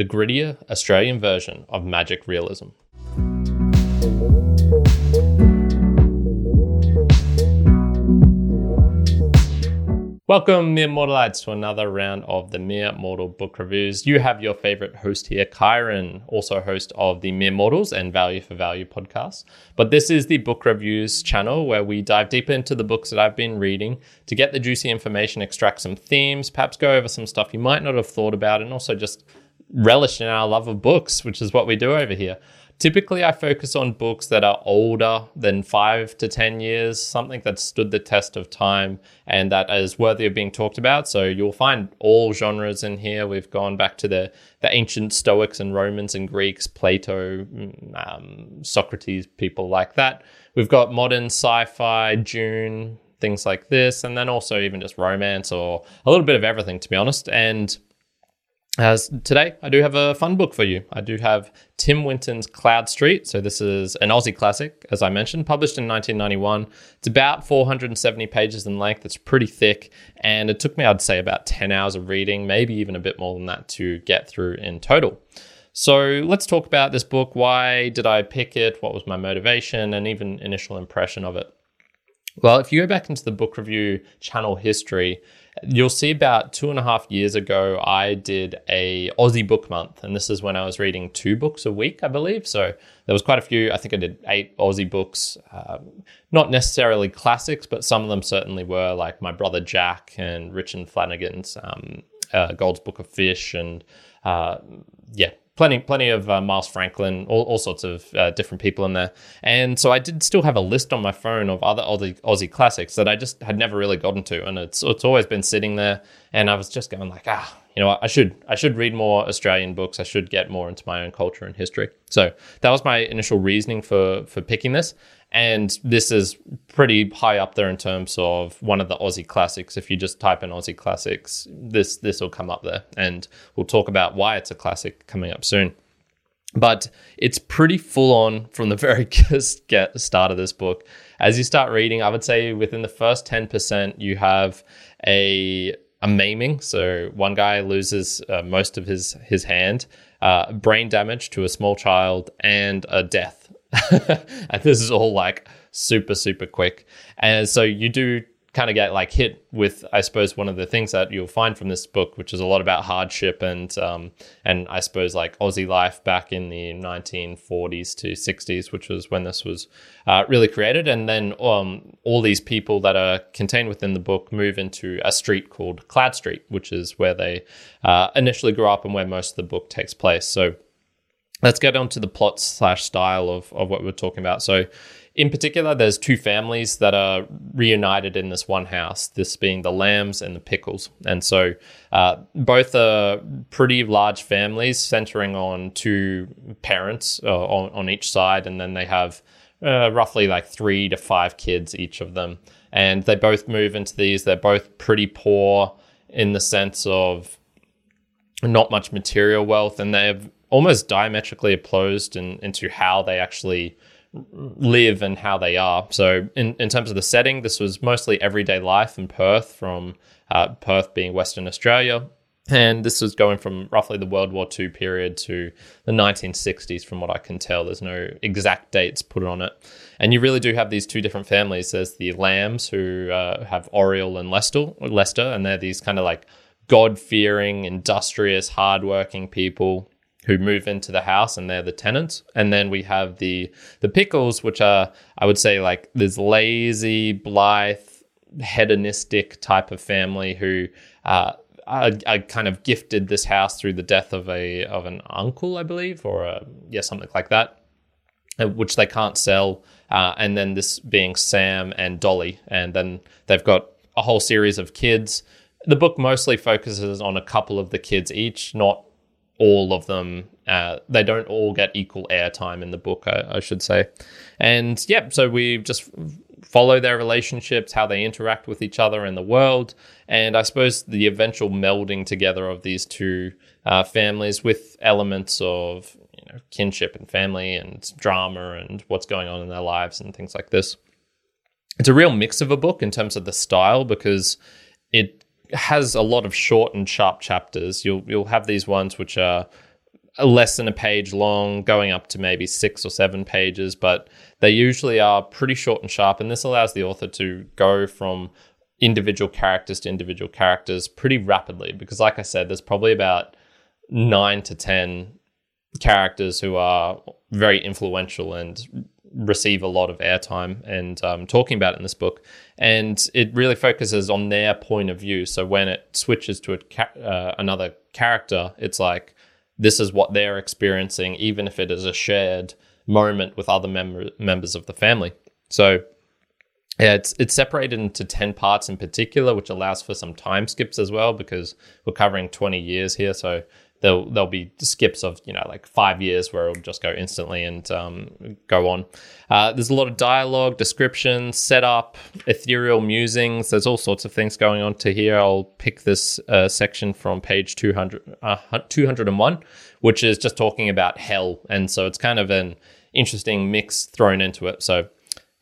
the grittier Australian version of magic realism. Welcome, Mere Mortalites, to another round of the Mere Mortal book reviews. You have your favorite host here, Kyron, also host of the Mere Mortals and Value for Value podcast. But this is the book reviews channel where we dive deeper into the books that I've been reading to get the juicy information, extract some themes, perhaps go over some stuff you might not have thought about, and also just relish in our love of books, which is what we do over here. Typically, I focus on books that are older than five to 10 years, something that stood the test of time and that is worthy of being talked about. So you'll find all genres in here. We've gone back to the, the ancient Stoics and Romans and Greeks, Plato, mm, um, Socrates, people like that. We've got modern sci fi, Dune, things like this, and then also even just romance or a little bit of everything, to be honest. And as today, I do have a fun book for you. I do have Tim Winton's Cloudstreet. So, this is an Aussie classic, as I mentioned, published in 1991. It's about 470 pages in length. It's pretty thick. And it took me, I'd say, about 10 hours of reading, maybe even a bit more than that to get through in total. So, let's talk about this book. Why did I pick it? What was my motivation? And even initial impression of it. Well, if you go back into the book review channel history, You'll see about two and a half years ago, I did a Aussie book month, and this is when I was reading two books a week, I believe. So there was quite a few. I think I did eight Aussie books, um, not necessarily classics, but some of them certainly were, like My Brother Jack and Richard Flanagan's um, uh, Gould's Book of Fish, and uh, yeah, plenty plenty of uh, Miles Franklin, all, all sorts of uh, different people in there. And so I did still have a list on my phone of other Aussie, Aussie classics that I just had never really gotten to, and it's it's always been sitting there. And I was just going like, ah, you know, I should I should read more Australian books. I should get more into my own culture and history. So that was my initial reasoning for for picking this. And this is pretty high up there in terms of one of the Aussie classics. If you just type in Aussie classics, this this will come up there, and we'll talk about why it's a classic coming up soon. But it's pretty full on from the very start of this book. As you start reading, I would say within the first ten percent, you have a a maiming. So one guy loses uh, most of his his hand, uh, brain damage to a small child, and a death and this is all like super, super quick. And so you do kind of get like hit with, I suppose, one of the things that you'll find from this book, which is a lot about hardship and um, and I suppose like Aussie life back in the 1940s to 60s, which was when this was uh, really created. And then um, all these people that are contained within the book move into a street called Cloud Street, which is where they uh, initially grew up and where most of the book takes place. So let's get on to the plot slash style of, of what we're talking about. So, in particular, there's two families that are reunited in this one house, this being the Lambs and the Pickles. And so, uh, both are pretty large families centering on two parents uh, on, on each side, and then they have uh, roughly like three to five kids, each of them. And they both move into these, they're both pretty poor in the sense of not much material wealth, and they have almost diametrically opposed in, into how they actually live and how they are. So, in, in terms of the setting, this was mostly everyday life in Perth, from uh, Perth being Western Australia. And this was going from roughly the World War II period to the 1960s, from what I can tell. There's no exact dates put on it. And you really do have these two different families. There's the Lambs, who uh, have Oriel and Lester, Lester, and they're these kind of like God fearing, industrious, hardworking people who move into the house and they're the tenants. And then we have the the pickles, which are I would say like this lazy, blithe, hedonistic type of family who uh, are, are, kind of gifted this house through the death of a of an uncle, I believe, or a, yeah, something like that, uh, which they can't sell. Uh, and then this being Sam and Dolly, and then they've got a whole series of kids. The book mostly focuses on a couple of the kids each, not all of them. Uh, they don't all get equal airtime in the book, I, I should say. And yeah, so we just follow their relationships, how they interact with each other in the world, and I suppose the eventual melding together of these two uh, families with elements of you know kinship and family and drama and what's going on in their lives and things like this. It's a real mix of a book in terms of the style because it has a lot of short and sharp chapters. You'll you'll have these ones which are less than a page long, going up to maybe six or seven pages, but they usually are pretty short and sharp. And this allows the author to go from individual characters to individual characters pretty rapidly because, like I said, there's probably about nine to 10 characters who are very influential and receive a lot of airtime and um, talking about in this book. And it really focuses on their point of view. So when it switches to ca- uh, another character, it's like, this is what they're experiencing, even if it is a shared moment with other mem- members of the family. So yeah, it's it's separated into ten parts in particular, which allows for some time skips as well because we're covering twenty years here. So there'll there'll be skips of you know like five years where it'll just go instantly and um, go on. Uh, there's a lot of dialogue, description, setup, ethereal musings. There's all sorts of things going on to here. I'll pick this uh, section from page 200, uh, 201, which is just talking about hell, and so it's kind of an interesting mix thrown into it. So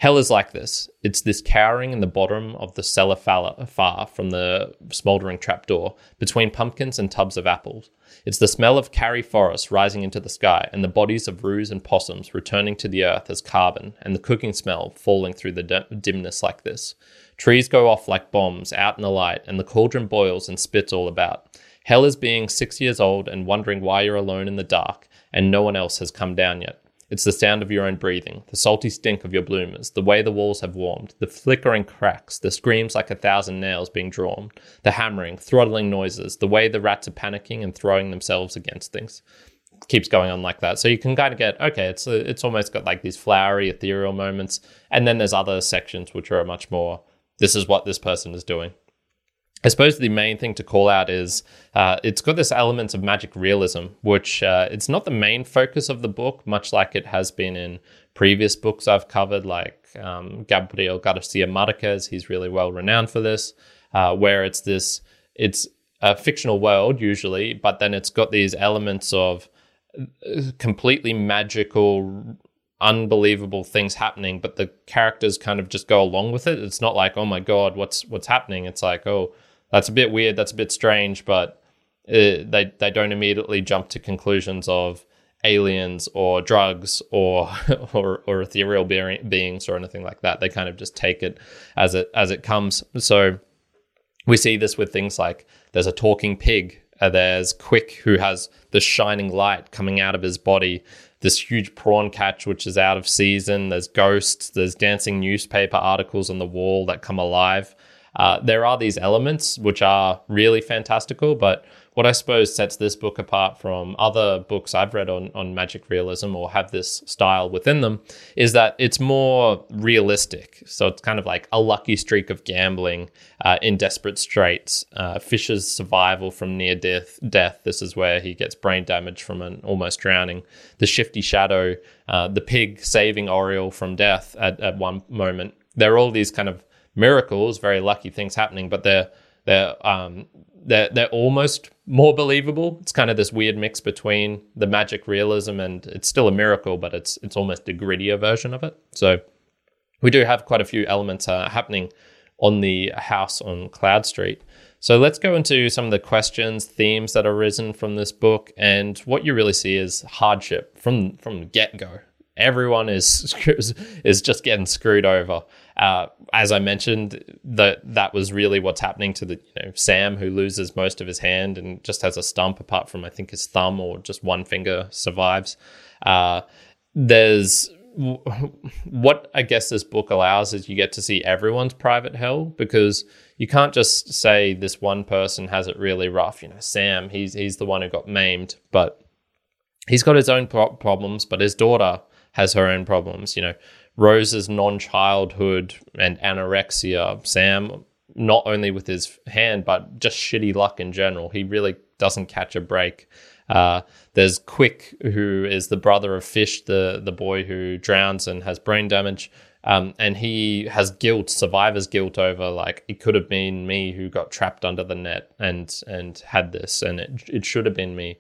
Hell is like this. It's this cowering in the bottom of the cellar far from the smouldering trapdoor, between pumpkins and tubs of apples. It's the smell of Karri forest rising into the sky, and the bodies of roos and possums returning to the earth as carbon, and the cooking smell falling through the dimness like this. Trees go off like bombs out in the light, and the cauldron boils and spits all about. Hell is being six years old and wondering why you're alone in the dark, and no one else has come down yet. It's the sound of your own breathing, the salty stink of your bloomers, the way the walls have warmed, the flickering cracks, the screams like a thousand nails being drawn, the hammering, throttling noises, the way the rats are panicking and throwing themselves against things. It Keeps going on like that. So you can kind of get, okay, it's, it's almost got like these flowery, ethereal moments. And then there's other sections which are much more, this is what this person is doing. I suppose the main thing to call out is uh, it's got this element of magic realism, which uh, it's not the main focus of the book, much like it has been in previous books I've covered, like um, Gabriel Garcia Marquez. He's really well renowned for this, uh, where it's this it's a fictional world usually, but then it's got these elements of uh, completely magical unbelievable things happening but the characters kind of just go along with it it's not like oh my god what's what's happening it's like oh that's a bit weird. That's a bit strange, but uh, they they don't immediately jump to conclusions of aliens or drugs or or, or ethereal be- beings or anything like that. They kind of just take it as it as it comes. So we see this with things like there's a talking pig. Uh, there's Quick who has the shining light coming out of his body. This huge prawn catch which is out of season. There's ghosts. There's dancing newspaper articles on the wall that come alive. Uh, there are these elements which are really fantastical, but what I suppose sets this book apart from other books I've read on, on magic realism or have this style within them is that it's more realistic. So it's kind of like a lucky streak of gambling uh, in desperate straits. Uh, Fisher's survival from near death, death. This is where he gets brain damage from an almost drowning. The shifty shadow, uh, the pig saving Oriel from death at, at one moment. There are all these kind of miracles, very lucky things happening, but they're they're um, they're they're almost more believable. It's kind of this weird mix between the magic realism and it's still a miracle, but it's it's almost a grittier version of it. So we do have quite a few elements uh, happening on the house on Cloud Street. So let's go into some of the questions, themes that are risen from this book, and what you really see is hardship from from get go. Everyone is is just getting screwed over. Uh, as I mentioned, that that was really what's happening to the you know Sam, who loses most of his hand and just has a stump apart from I think his thumb or just one finger survives. Uh, there's what I guess this book allows is you get to see everyone's private hell because you can't just say this one person has it really rough. You know, Sam, he's he's the one who got maimed, but he's got his own pro- problems. But his daughter has her own problems. You know, Rose's non childhood and anorexia, Sam, not only with his hand, but just shitty luck in general. He really doesn't catch a break. Uh, there's Quick, who is the brother of Fish, the, the boy who drowns and has brain damage. Um, and he has guilt, survivor's guilt over like it could have been me who got trapped under the net and and had this, and it it should have been me.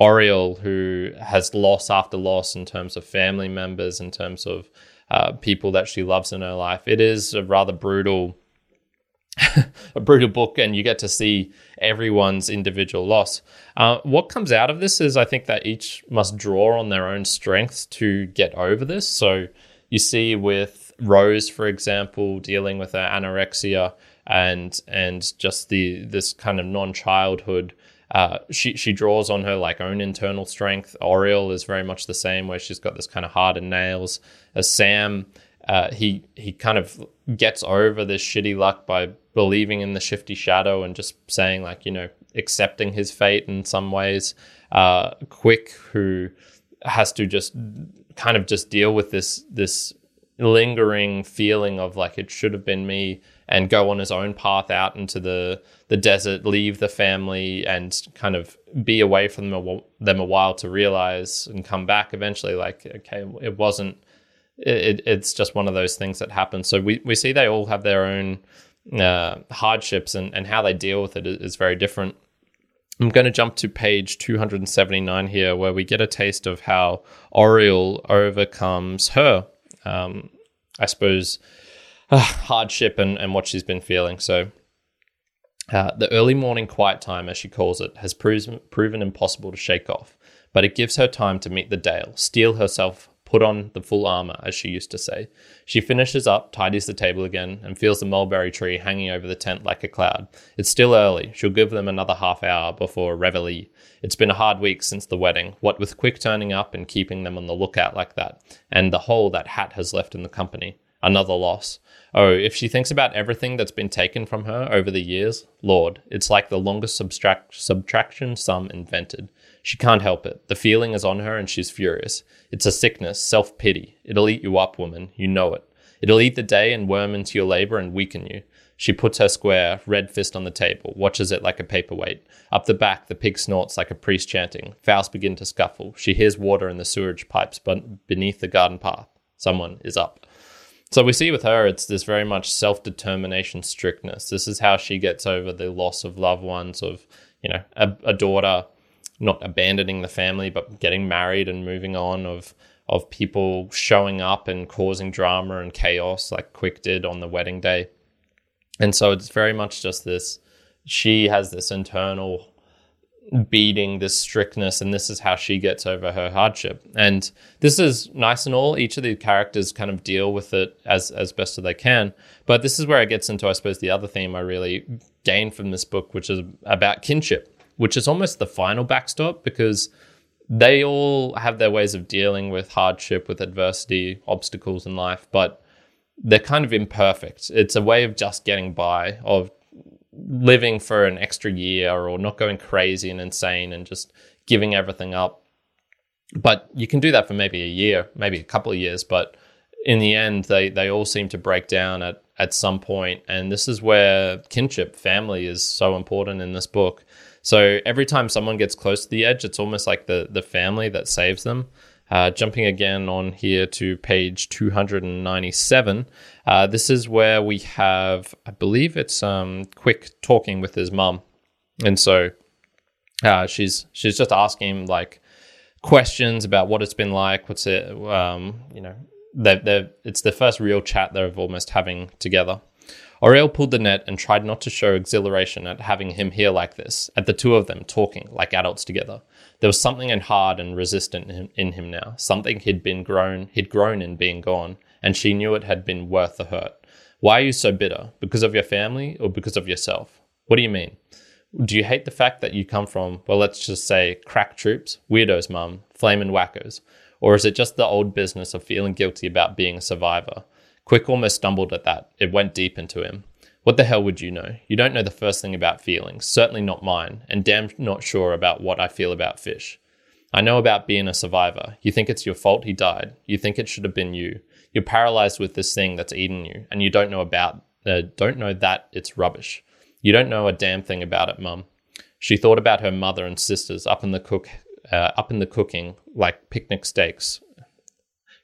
Oriel, who has loss after loss in terms of family members, in terms of uh, people that she loves in her life. It is a rather brutal a brutal book, and you get to see everyone's individual loss. Uh, what comes out of this is I think that each must draw on their own strengths to get over this. So you see with Rose, for example, dealing with her anorexia and and just the this kind of non-childhood. Uh, she she draws on her like own internal strength. Oriel is very much the same, where she's got this kind of hardened nails. As Sam, uh, he he kind of gets over this shitty luck by believing in the shifty shadow and just saying like you know accepting his fate in some ways. Uh, Quick, who has to just kind of just deal with this this lingering feeling of like it should have been me and go on his own path out into the the desert, leave the family, and kind of be away from them a, them a while to realize and come back eventually. Like, okay, it wasn't. It, it's just one of those things that happen. So we, we see they all have their own uh, hardships and, and how they deal with it is very different. I'm going to jump to page 279 here, where we get a taste of how Oriel overcomes her, um, I suppose, uh, hardship and, and what she's been feeling. So, uh, the early morning quiet time, as she calls it, has proven, proven impossible to shake off, but it gives her time to meet the Dale, steel herself put on the full armor, as she used to say. She finishes up, tidies the table again, and feels the mulberry tree hanging over the tent like a cloud. It's still early. She'll give them another half hour before reveille. It's been a hard week since the wedding, what with Quick turning up and keeping them on the lookout like that, and the hole that Hat has left in the company. Another loss. Oh, if she thinks about everything that's been taken from her over the years, Lord, it's like the longest subtract- subtraction sum invented. She can't help it. The feeling is on her and she's furious. It's a sickness, self pity. It'll eat you up, woman. You know it. It'll eat the day and worm into your labor and weaken you. She puts her square, red fist on the table, watches it like a paperweight. Up the back, the pig snorts like a priest chanting. Fowls begin to scuffle. She hears water in the sewage pipes beneath the garden path. Someone is up. So we see with her, it's this very much self determination strictness. This is how she gets over the loss of loved ones, of, you know, a, a daughter not abandoning the family, but getting married and moving on, of of people showing up and causing drama and chaos like Quick did on the wedding day. And so it's very much just this she has this internal beating, this strictness, and this is how she gets over her hardship. And this is nice and all. Each of the characters kind of deal with it as as best as they can. But this is where it gets into, I suppose, the other theme I really gained from this book, which is about kinship which is almost the final backstop because they all have their ways of dealing with hardship, with adversity, obstacles in life, but they're kind of imperfect. It's a way of just getting by, of living for an extra year or not going crazy and insane and just giving everything up. But you can do that for maybe a year, maybe a couple of years, but in the end they they all seem to break down at at some point and this is where kinship family is so important in this book so every time someone gets close to the edge, it's almost like the the family that saves them. Uh, jumping again on here to page 297, uh, this is where we have, I believe it's um, Quick talking with his mum, and so uh, she's she's just asking him like questions about what it's been like, what's it, um, you know, they they it's the first real chat they're almost having together. Oriel pulled the net and tried not to show exhilaration at having him here like this, at the two of them talking like adults together. There was something hard and resistant in him, now, something he'd been grown, he'd grown in being gone, and she knew it had been worth the hurt. Why are you so bitter? Because of your family or because of yourself? What do you mean? Do you hate the fact that you come from, well, let's just say, crack troops, weirdos, mum, flamin' wackos? Or is it just the old business of feeling guilty about being a survivor? Quick almost stumbled at that. It went deep into him. What the hell would you know? You don't know the first thing about feelings, certainly not mine, and damn not sure about what I feel about fish. I know about being a survivor. You think it's your fault he died. You think it should have been you. You're paralyzed with this thing that's eaten you, and you don't know about uh, don't know that it's rubbish. You don't know a damn thing about it, Mum. She thought about her mother and sisters up in the cook uh, up in the cooking like picnic steaks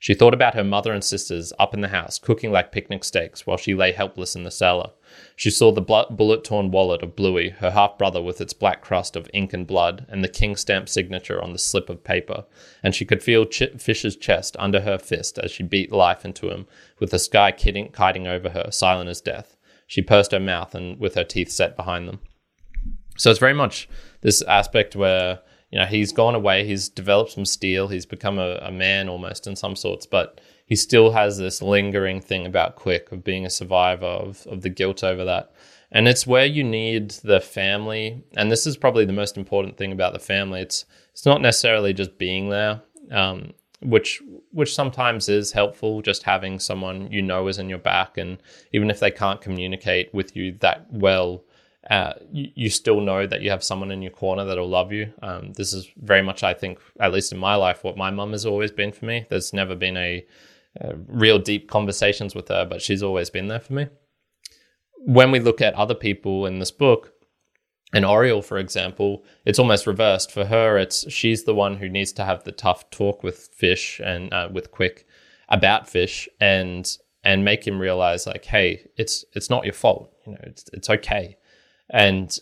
she thought about her mother and sisters up in the house, cooking like picnic steaks while she lay helpless in the cellar. She saw the bullet torn wallet of Bluey, her half brother with its black crust of ink and blood, and the king stamp signature on the slip of paper, and she could feel Ch- Fish's chest under her fist as she beat life into him, with the sky kiting, kiting over her, silent as death. she pursed her mouth and with her teeth set behind them. So it's very much this aspect where you know he's gone away, he's developed some steel, he's become a, a man almost in some sorts, but he still has this lingering thing about Quick of being a survivor of of the guilt over that. And it's where you need the family, and this is probably the most important thing about the family. It's it's not necessarily just being there. Um, which which sometimes is helpful just having someone you know is in your back and even if they can't communicate with you that well uh, you, you, still know that you have someone in your corner that'll love you um, this is very much i think at least in my life what my mum has always been for me there's never been a, a real deep conversations with her but she's always been there for me when we look at other people in this book and Oriel, for example, it's almost reversed. For her, it's she's the one who needs to have the tough talk with Fish and uh, with Quick about Fish and and make him realize like, hey, it's it's not your fault. You know, it's it's okay. And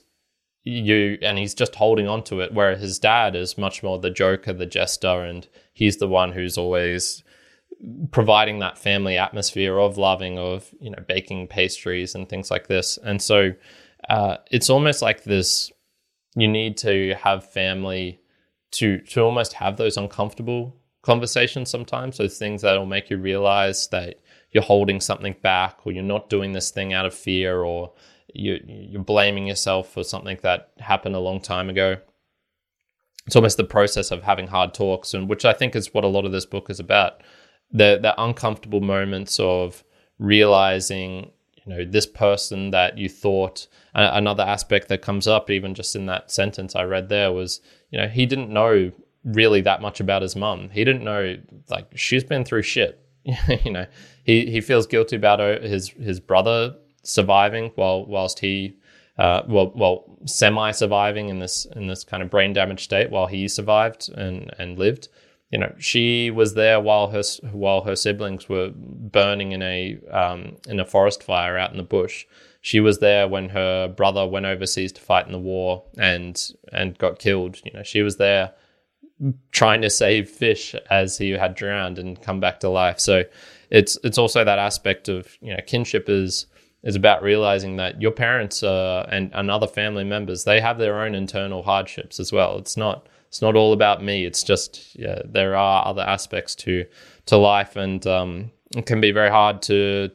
you and he's just holding on to it. Where his dad is much more the joker, the jester, and he's the one who's always providing that family atmosphere of loving, of you know, baking pastries and things like this. And so uh, it's almost like this you need to have family to to almost have those uncomfortable conversations sometimes those things that'll make you realize that you're holding something back or you're not doing this thing out of fear or you, you're blaming yourself for something that happened a long time ago. It's almost the process of having hard talks and which i think is what a lot of this book is about. The the uncomfortable moments of realizing you know this person that you thought uh, another aspect that comes up even just in that sentence i read there was you know he didn't know really that much about his mum. He didn't know like she's been through shit. You know he he feels guilty about his his brother surviving while whilst he uh, well, well, semi-surviving in this in this kind of brain damaged state while he survived and and lived you know, she was there while her while her siblings were burning in a um, in a forest fire out in the bush. She was there when her brother went overseas to fight in the war and and got killed. You know, she was there trying to save fish as he had drowned and come back to life. So it's it's also that aspect of you know kinship is is about realizing that your parents uh, and, and other family members they have their own internal hardships as well. It's not it's not all about me. It's just yeah, there are other aspects to to life, and um, it can be very hard to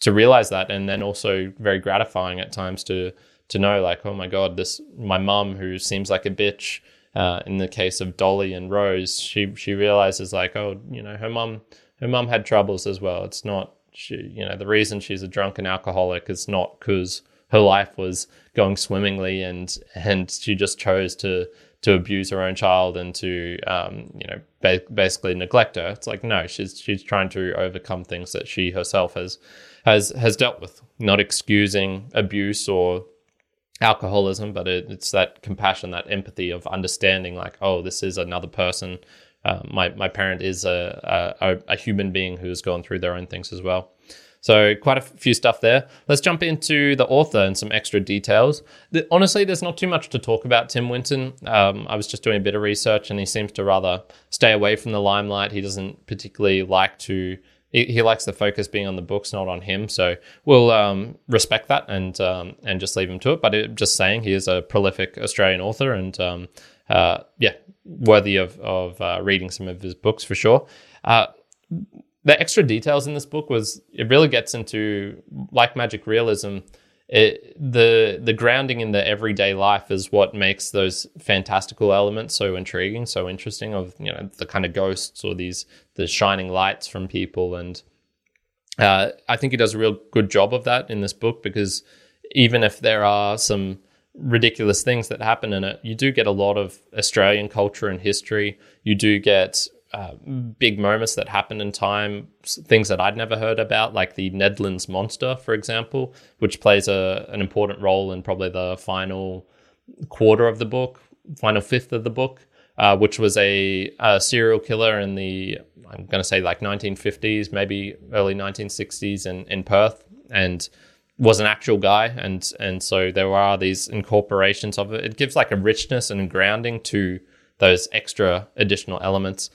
to realize that, and then also very gratifying at times to to know like, oh my god, this my mum who seems like a bitch. Uh, in the case of Dolly and Rose, she she realizes like, oh, you know, her mum her mum had troubles as well. It's not she, you know, the reason she's a drunken alcoholic is not because her life was going swimmingly and and she just chose to to abuse her own child and to um, you know ba- basically neglect her. It's like no, she's she's trying to overcome things that she herself has has has dealt with, not excusing abuse or alcoholism, but it, it's that compassion, that empathy of understanding, like oh, this is another person. Uh, my my parent is a, a a human being who has gone through their own things as well. So quite a few stuff there. Let's jump into the author and some extra details. The, honestly, there's not too much to talk about Tim Winton. Um, I was just doing a bit of research, and he seems to rather stay away from the limelight. He doesn't particularly like to. He, he likes the focus being on the books, not on him. So we'll um, respect that and um, and just leave him to it. But it, just saying, he is a prolific Australian author, and um, uh, yeah, worthy of of uh, reading some of his books for sure. Uh, the extra details in this book was it really gets into like magic realism it, the the grounding in the everyday life is what makes those fantastical elements so intriguing so interesting of you know the kind of ghosts or these the shining lights from people and uh, i think he does a real good job of that in this book because even if there are some ridiculous things that happen in it. You do get a lot of australian culture and history. You do get uh, big moments that happen in time, things that I'd never heard about, like the Nedlands monster, for example, which plays a, an important role in probably the final quarter of the book, final fifth of the book, uh, which was a, a, serial killer in the, I'm going to say like 1950s, maybe early 1960s in, in Perth, and was an actual guy. And, and so there are these incorporations of it. It gives like a richness and grounding to those extra additional elements.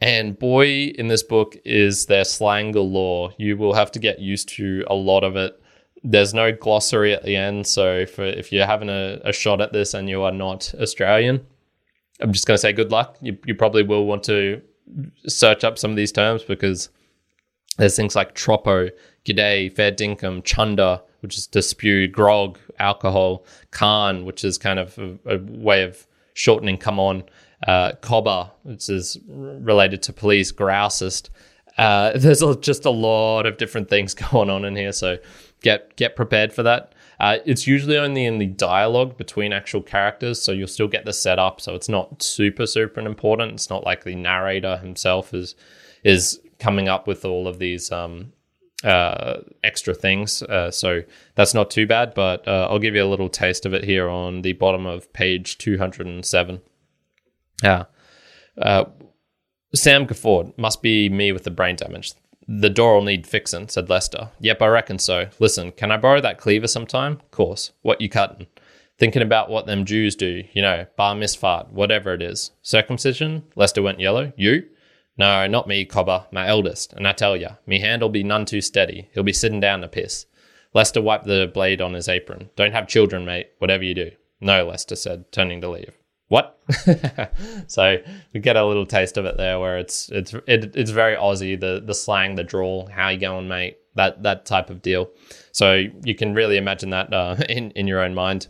And boy, in this book is there slang galore. You will have to get used to a lot of it. there's no glossary at the end. So for if you're having a, a shot at this and you are not Australian, I'm just going to say good luck. You, you probably will want to search up some of these terms because there's things like tropo, g'day, fair dinkum, chunder, which is to spew, grog, alcohol, khan, which is kind of a, a way of shortening come on, uh, cobber, which is related to police, grousist. Uh, there's just a lot of different things going on in here, so get get prepared for that. Uh, it's usually only in the dialogue between actual characters, so you'll still get the setup. So it's not super super important. It's not like the narrator himself is is coming up with all of these um, uh, extra things. Uh, so that's not too bad. But uh, I'll give you a little taste of it here on the bottom of page two hundred and seven. Yeah. Uh, Sam guffawed. Must be me with the brain damage. The door'll need fixin', said Lester. Yep, I reckon so. Listen, can I borrow that cleaver sometime? Course. What you cuttin'? Thinking about what them Jews do, you know, bar misfart, whatever it is. Circumcision? Lester went yellow. You? No, not me, Cobber, my eldest. And I tell ya, me hand'll be none too steady. He'll be sitting down to piss. Lester wiped the blade on his apron. Don't have children, mate, whatever you do. No, Lester said, turning to leave what? so we get a little taste of it there, where it's it's it, it's very Aussie, the the slang, the drawl, how you going, mate, that that type of deal. So you can really imagine that uh, in in your own mind.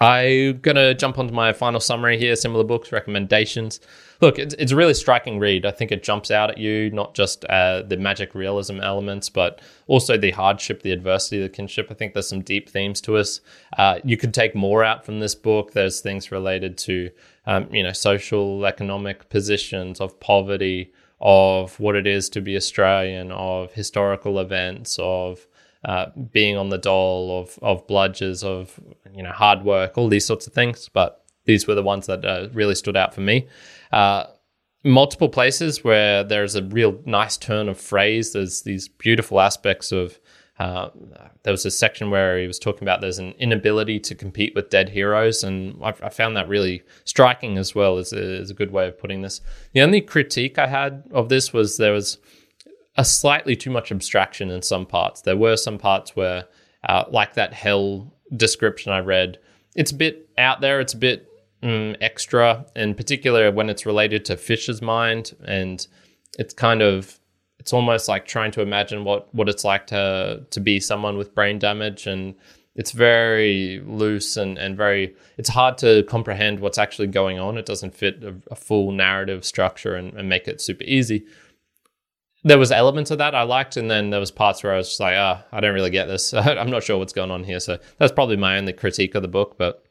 I'm gonna jump onto my final summary here. Similar books recommendations look, it's, it's a really striking read. I think it jumps out at you, not just uh, the magic realism elements, but also the hardship, the adversity, the kinship. I think there's some deep themes to us. Uh, you could take more out from this book. There's things related to, um, you know, social, economic positions of poverty, of what it is to be Australian, of historical events, of uh, being on the dole, of of bludgers, of you know hard work, all these sorts of things. But these were the ones that uh, really stood out for me. Uh, multiple places where there's a real nice turn of phrase. There's these beautiful aspects of. Uh, there was a section where he was talking about there's an inability to compete with dead heroes, and I, I found that really striking as well a, as a good way of putting this. The only critique I had of this was there was a slightly too much abstraction in some parts. There were some parts where, uh, like that hell description I read, it's a bit out there. It's a bit mm, extra, in particular when it's related to Fisher's mind, and it's kind of it's almost like trying to imagine what what it's like to to be someone with brain damage and it's very loose and, and very it's hard to comprehend what's actually going on it doesn't fit a, a full narrative structure and, and, make it super easy there was elements of that i liked and then there was parts where i was just like ah oh, i don't really get this i'm not sure what's going on here so that's probably my only critique of the book but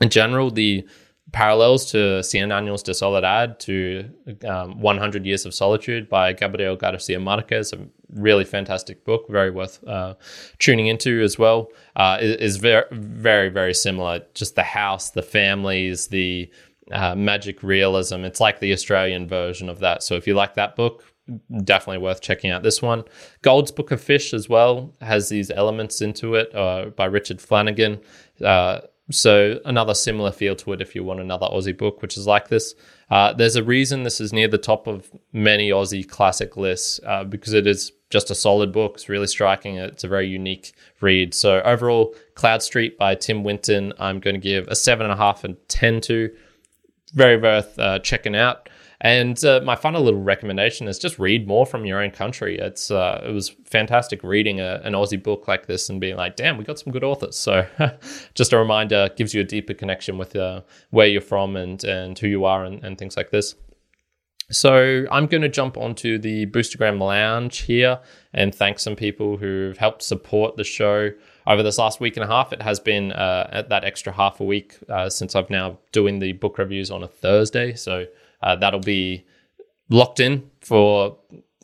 in general, the parallels to Cien Años de Soledad to um, 100 Years of Solitude by Gabriel Garcia Marquez, a really fantastic book, very worth uh, tuning into as well, uh, is, very, very, very similar. Just the house, the families, the uh, magic realism. It's like the Australian version of that. So if you like that book, definitely worth checking out this one. Gould's Book of Fish as well has these elements into it uh, by Richard Flanagan. Uh, so another similar feel to it if you want another Aussie book, which is like this. Uh, there's a reason this is near the top of many Aussie classic lists uh, because it is just a solid book. It's really striking. It's a very unique read. So overall, Cloudstreet by Tim Winton, I'm going to give a seven and a half and ten to. Very worth uh, checking out. And uh, my final little recommendation is just read more from your own country. It's uh, it was fantastic reading a, an Aussie book like this and being like, damn, we got some good authors. So just a reminder gives you a deeper connection with uh, where you're from and and who you are and, and things like this. So I'm going to jump onto the Boostagram Lounge here and thank some people who've helped support the show over this last week and a half. It has been uh, at that extra half a week uh, since I've now doing the book reviews on a Thursday. So uh, that'll be locked in for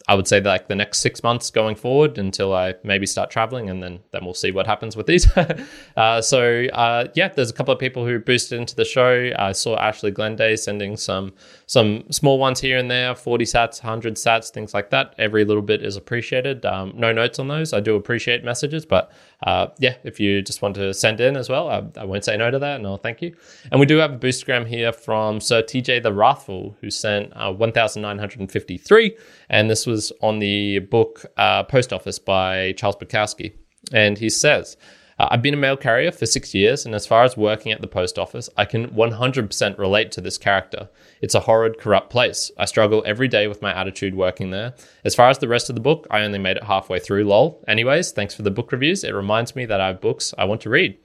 I would say like the next six months going forward until I maybe start traveling, and then then we'll see what happens with these. uh, so uh, yeah, there's a couple of people who boosted into the show. I saw Ashley Glenday sending some some small ones here and there, 40 sats, 100 sats, things like that. Every little bit is appreciated. Um, no notes on those. I do appreciate messages, but uh, yeah, if you just want to send in as well, I, I, won't say no to that, and I'll thank you. And we do have a boostagram here from Sir TJ the Wrathful, who sent uh, 1,953, and this was on the book uh, Post Office by Charles Bukowski. And he says, uh, I've been a mail carrier for six years, and as far as working at the post office, I can 100% relate to this character. It's a horrid, corrupt place. I struggle every day with my attitude working there. As far as the rest of the book, I only made it halfway through, lol. Anyways, thanks for the book reviews. It reminds me that I have books I want to read.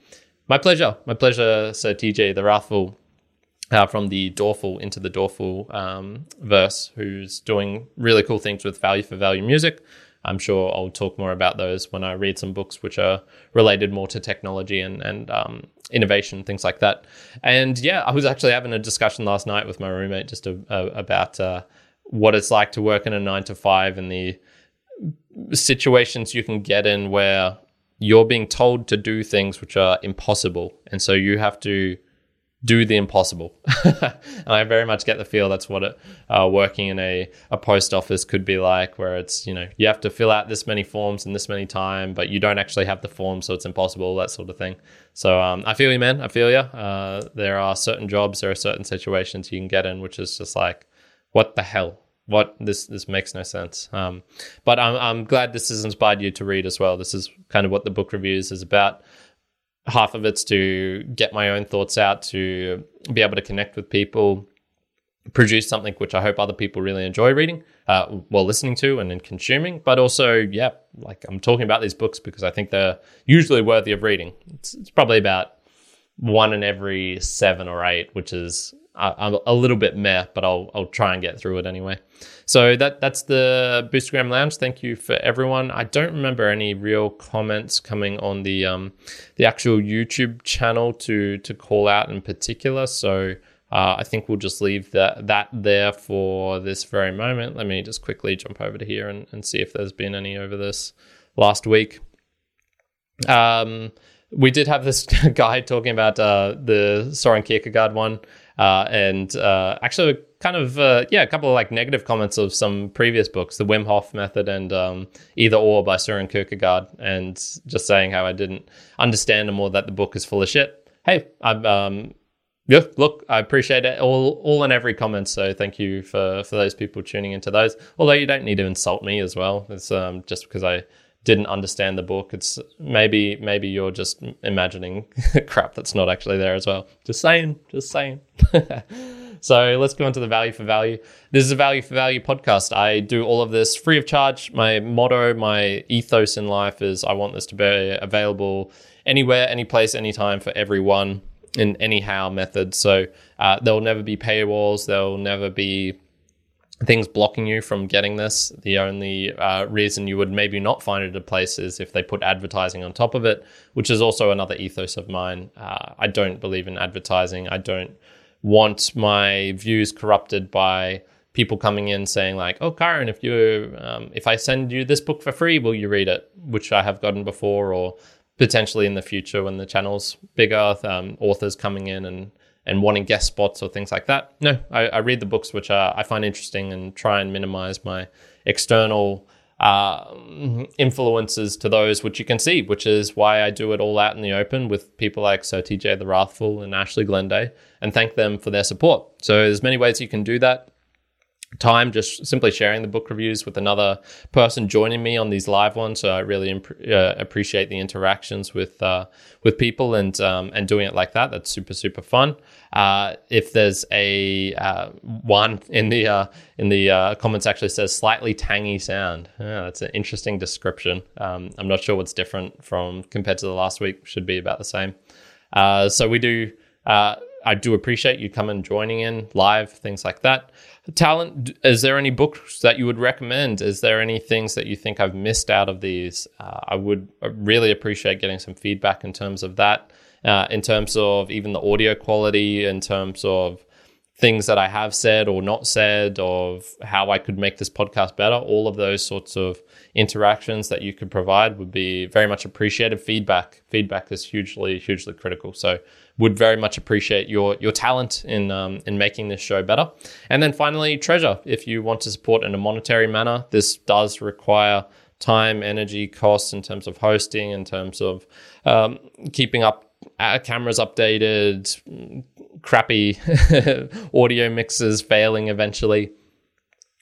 My pleasure. My pleasure, Sir TJ the Wrathful. Uh, from the Doerfel into the Doerfel um, verse, who's doing really cool things with value for value music. I'm sure I'll talk more about those when I read some books which are related more to technology and, and um, innovation, things like that. And yeah, I was actually having a discussion last night with my roommate just a, a, about uh, what it's like to work in a nine to five and the situations you can get in where you're being told to do things which are impossible. And so you have to do the impossible. and I very much get the feel that's what it, uh, working in a, a post office could be like, where it's, you know, you have to fill out this many forms in this many time, but you don't actually have the form, so it's impossible, that sort of thing. So um, I feel you, man. I feel you. Uh, there are certain jobs, there are certain situations you can get in, which is just like, what the hell? What this this makes no sense. Um, but I'm I'm glad this has inspired you to read as well. This is kind of what the book reviews is about half of it's to get my own thoughts out, to be able to connect with people, produce something which I hope other people really enjoy reading, uh, well, listening to and then consuming. But also, yeah, like I'm talking about these books because I think they're usually worthy of reading. It's, it's probably about one in every seven or eight, which is I'm a little bit meh, but I'll I'll try and get through it anyway. So that that's the Boostagram Lounge. Thank you for everyone. I don't remember any real comments coming on the um the actual YouTube channel to to call out in particular. So uh, I think we'll just leave that that there for this very moment. Let me just quickly jump over to here and, and see if there's been any over this last week. Um, we did have this guy talking about uh, the Soren Kierkegaard one. Uh, and uh, actually, kind of, uh, yeah, a couple of like negative comments of some previous books, the Wim Hof Method and um, Either Or by Søren Kierkegaard, and just saying how I didn't understand them or that the book is full of shit. Hey, I'm, um, yeah, look, I appreciate it all, all and every comment. So thank you for for those people tuning into those. Although you don't need to insult me as well. It's um, just because I didn't understand the book. It's maybe maybe you're just imagining crap that's not actually there as well. Just saying, just saying. so let's go into the value for value. This is a value for value podcast. I do all of this free of charge. My motto, my ethos in life is I want this to be available anywhere, any place, anytime for everyone in any how method. So uh, there'll never be paywalls. There'll never be things blocking you from getting this. The only uh, reason you would maybe not find it a place is if they put advertising on top of it, which is also another ethos of mine. Uh, I don't believe in advertising. I don't want my views corrupted by people coming in saying like, "Oh, Karen, if you um, if I send you this book for free, will you read it?" Which I have gotten before, or potentially in the future when the channel's bigger, um, authors coming in and and wanting guest spots or things like that. No, I, I read the books which are, I find interesting and try and minimize my external uh, influences to those which you can see, which is why I do it all out in the open with people like Sir TJ the Wrathful and Ashley Glenday and thank them for their support. So there's many ways you can do that time just simply sharing the book reviews with another person joining me on these live ones. So i really imp- uh, appreciate the interactions with uh, with people and um, and doing it like that. That's super super fun. Uh, if there's a uh, one in the uh, in the uh, comments actually says slightly tangy sound. Yeah, that's an interesting description. Um, i'm not sure what's different from compared to the last week should be about the same. So we do I do appreciate you coming joining in live, things like that. Talent, is there any books that you would recommend? Is there any things that you think I've missed out of these? Uh, I would really appreciate getting some feedback in terms of that, uh, in terms of even the audio quality, in terms of things that I have said or not said, of how I could make this podcast better. All of those sorts of interactions that you could provide would be very much appreciated. Feedback, feedback is hugely, hugely critical. So would very much appreciate your your talent in um, in making this show better. And then finally, treasure. If you want to support in a monetary manner, this does require time, energy, costs in terms of hosting, in terms of um, keeping up uh, cameras updated, crappy audio mixes failing eventually.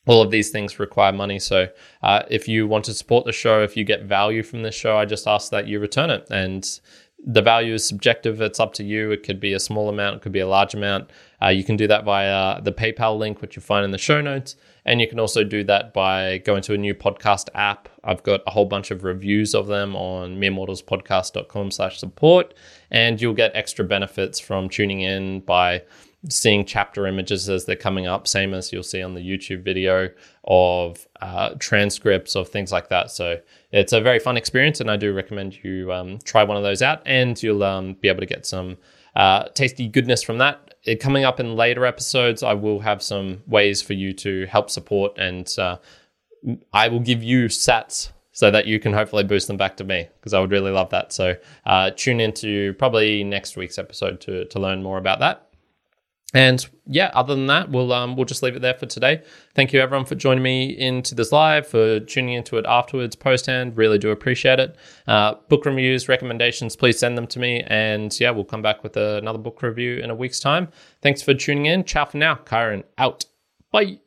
All of these things require money. So uh, if you want to support the show, if you get value from this show, I just ask that you return it. And the value is subjective. It's up to you. It could be a small amount, it could be a large amount. Uh, you can do that via the PayPal link, which you'll find in the show notes. And you can also do that by going to a new podcast app. I've got a whole bunch of reviews of them on meremortalspodcast.com slash support. And you'll get extra benefits from tuning in by seeing chapter images as they're coming up, same as you'll see on the YouTube video of uh, transcripts of things like that. So it's a very fun experience, and I do recommend you um, try one of those out, and you'll um, be able to get some uh, tasty goodness from that. It, coming up in later episodes, I will have some ways for you to help support, and uh, I will give you sats so that you can hopefully boost them back to me because I would really love that. So uh, tune into probably next week's episode to to learn more about that. And yeah, other than that, we'll um, we'll just leave it there for today. Thank you everyone for joining me into this live, for tuning into it afterwards, post hand. Really do appreciate it. Uh, book reviews, recommendations, please send them to me. And yeah, we'll come back with another book review in a week's time. Thanks for tuning in. Ciao for now. Kyron out. Bye.